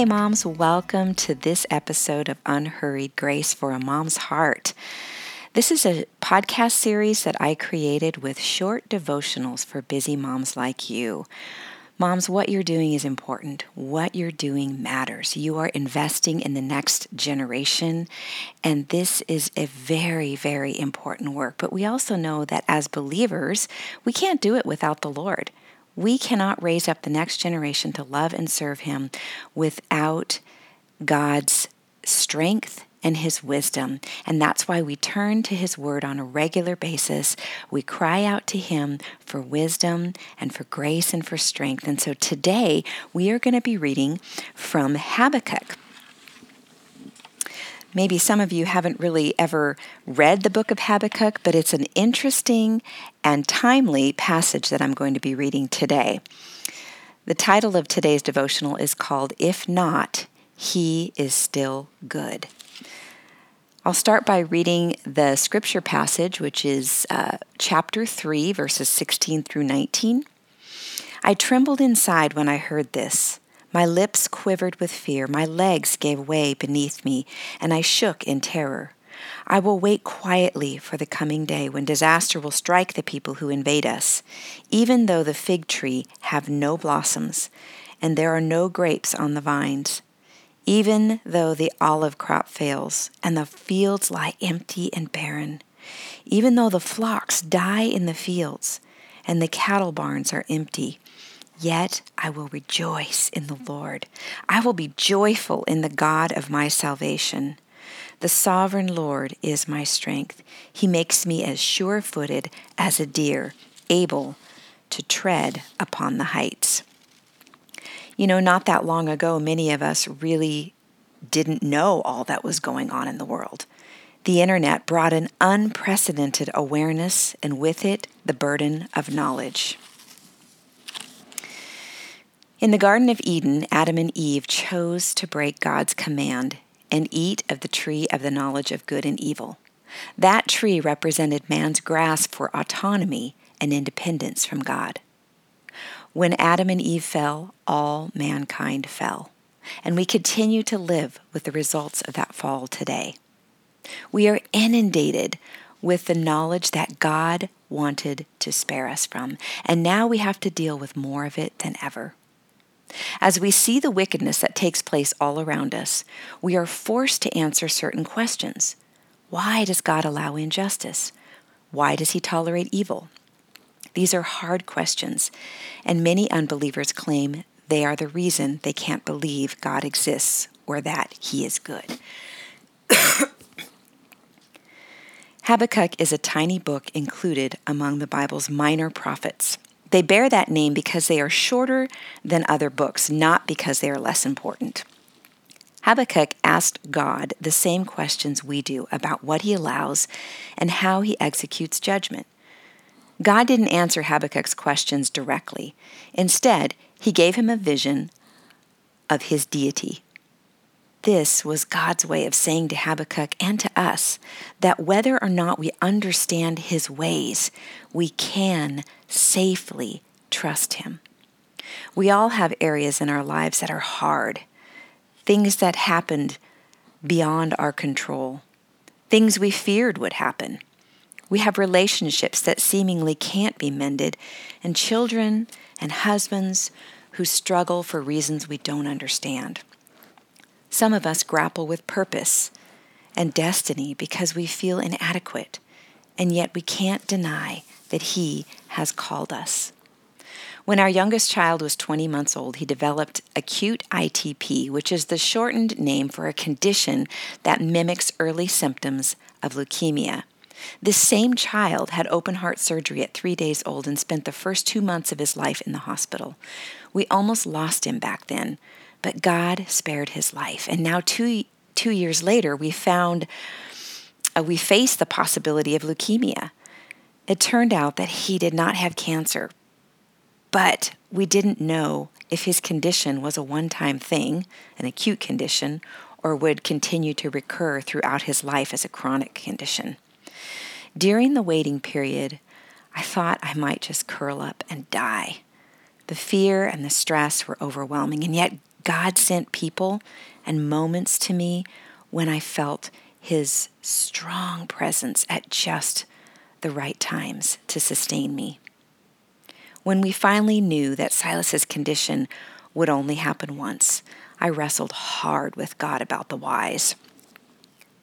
Hey, moms, welcome to this episode of Unhurried Grace for a Mom's Heart. This is a podcast series that I created with short devotionals for busy moms like you. Moms, what you're doing is important. What you're doing matters. You are investing in the next generation, and this is a very, very important work. But we also know that as believers, we can't do it without the Lord. We cannot raise up the next generation to love and serve Him without God's strength and His wisdom. And that's why we turn to His Word on a regular basis. We cry out to Him for wisdom and for grace and for strength. And so today we are going to be reading from Habakkuk. Maybe some of you haven't really ever read the book of Habakkuk, but it's an interesting and timely passage that I'm going to be reading today. The title of today's devotional is called If Not, He is Still Good. I'll start by reading the scripture passage, which is uh, chapter 3, verses 16 through 19. I trembled inside when I heard this. My lips quivered with fear, my legs gave way beneath me, and I shook in terror. I will wait quietly for the coming day when disaster will strike the people who invade us, even though the fig tree have no blossoms, and there are no grapes on the vines, even though the olive crop fails, and the fields lie empty and barren, even though the flocks die in the fields, and the cattle barns are empty Yet I will rejoice in the Lord. I will be joyful in the God of my salvation. The sovereign Lord is my strength. He makes me as sure footed as a deer, able to tread upon the heights. You know, not that long ago, many of us really didn't know all that was going on in the world. The internet brought an unprecedented awareness, and with it, the burden of knowledge. In the Garden of Eden, Adam and Eve chose to break God's command and eat of the tree of the knowledge of good and evil. That tree represented man's grasp for autonomy and independence from God. When Adam and Eve fell, all mankind fell. And we continue to live with the results of that fall today. We are inundated with the knowledge that God wanted to spare us from, and now we have to deal with more of it than ever. As we see the wickedness that takes place all around us, we are forced to answer certain questions. Why does God allow injustice? Why does He tolerate evil? These are hard questions, and many unbelievers claim they are the reason they can't believe God exists or that He is good. Habakkuk is a tiny book included among the Bible's minor prophets. They bear that name because they are shorter than other books, not because they are less important. Habakkuk asked God the same questions we do about what he allows and how he executes judgment. God didn't answer Habakkuk's questions directly. Instead, he gave him a vision of his deity. This was God's way of saying to Habakkuk and to us that whether or not we understand his ways, we can safely trust him. We all have areas in our lives that are hard, things that happened beyond our control, things we feared would happen. We have relationships that seemingly can't be mended, and children and husbands who struggle for reasons we don't understand. Some of us grapple with purpose and destiny because we feel inadequate, and yet we can't deny that He has called us. When our youngest child was 20 months old, he developed acute ITP, which is the shortened name for a condition that mimics early symptoms of leukemia. This same child had open heart surgery at three days old and spent the first two months of his life in the hospital. We almost lost him back then, but God spared his life. And now, two, two years later, we found, uh, we faced the possibility of leukemia. It turned out that he did not have cancer, but we didn't know if his condition was a one time thing, an acute condition, or would continue to recur throughout his life as a chronic condition. During the waiting period, I thought I might just curl up and die. The fear and the stress were overwhelming, and yet God sent people and moments to me when I felt His strong presence at just the right times to sustain me. When we finally knew that Silas's condition would only happen once, I wrestled hard with God about the whys.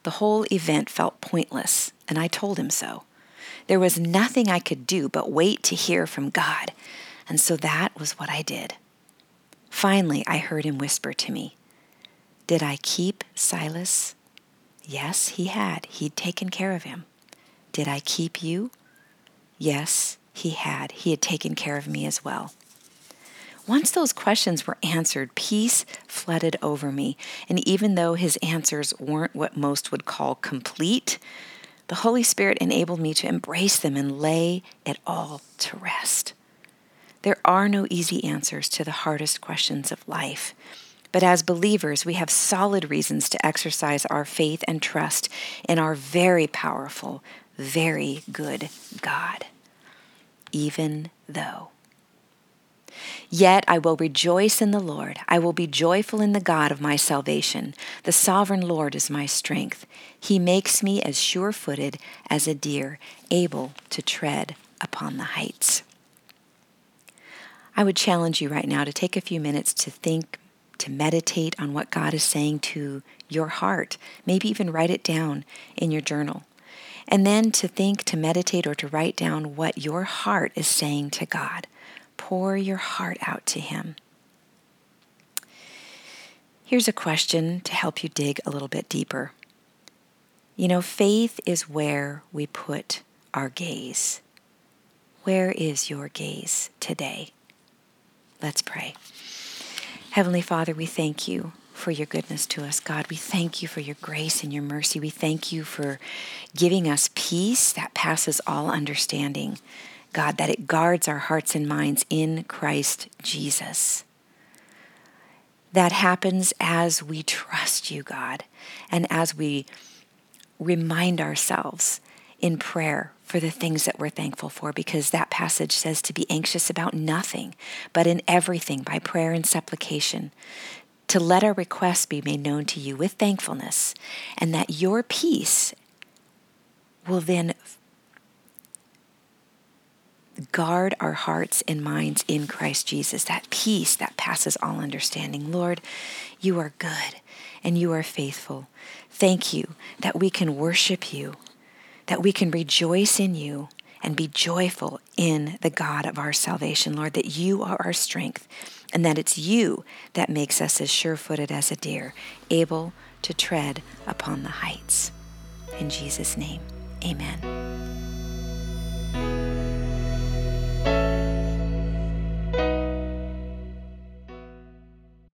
The whole event felt pointless, and I told him so. There was nothing I could do but wait to hear from God, and so that was what I did. Finally, I heard him whisper to me, Did I keep Silas? Yes, he had. He'd taken care of him. Did I keep you? Yes, he had. He had taken care of me as well. Once those questions were answered, peace flooded over me. And even though his answers weren't what most would call complete, the Holy Spirit enabled me to embrace them and lay it all to rest. There are no easy answers to the hardest questions of life. But as believers, we have solid reasons to exercise our faith and trust in our very powerful, very good God, even though. Yet I will rejoice in the Lord. I will be joyful in the God of my salvation. The sovereign Lord is my strength. He makes me as sure footed as a deer, able to tread upon the heights. I would challenge you right now to take a few minutes to think, to meditate on what God is saying to your heart. Maybe even write it down in your journal. And then to think, to meditate, or to write down what your heart is saying to God pour your heart out to Him. Here's a question to help you dig a little bit deeper. You know, faith is where we put our gaze. Where is your gaze today? Let's pray. Heavenly Father, we thank you for your goodness to us, God. We thank you for your grace and your mercy. We thank you for giving us peace that passes all understanding. God, that it guards our hearts and minds in Christ Jesus. That happens as we trust you, God, and as we remind ourselves in prayer for the things that we're thankful for, because that passage says to be anxious about nothing, but in everything by prayer and supplication, to let our requests be made known to you with thankfulness, and that your peace will then guard our hearts and minds in Christ Jesus, that peace that passes all understanding. Lord, you are good and you are faithful. Thank you that we can worship you, that we can rejoice in you and be joyful in the God of our salvation, Lord, that you are our strength and that it's you that makes us as sure footed as a deer, able to tread upon the heights. In Jesus' name, amen.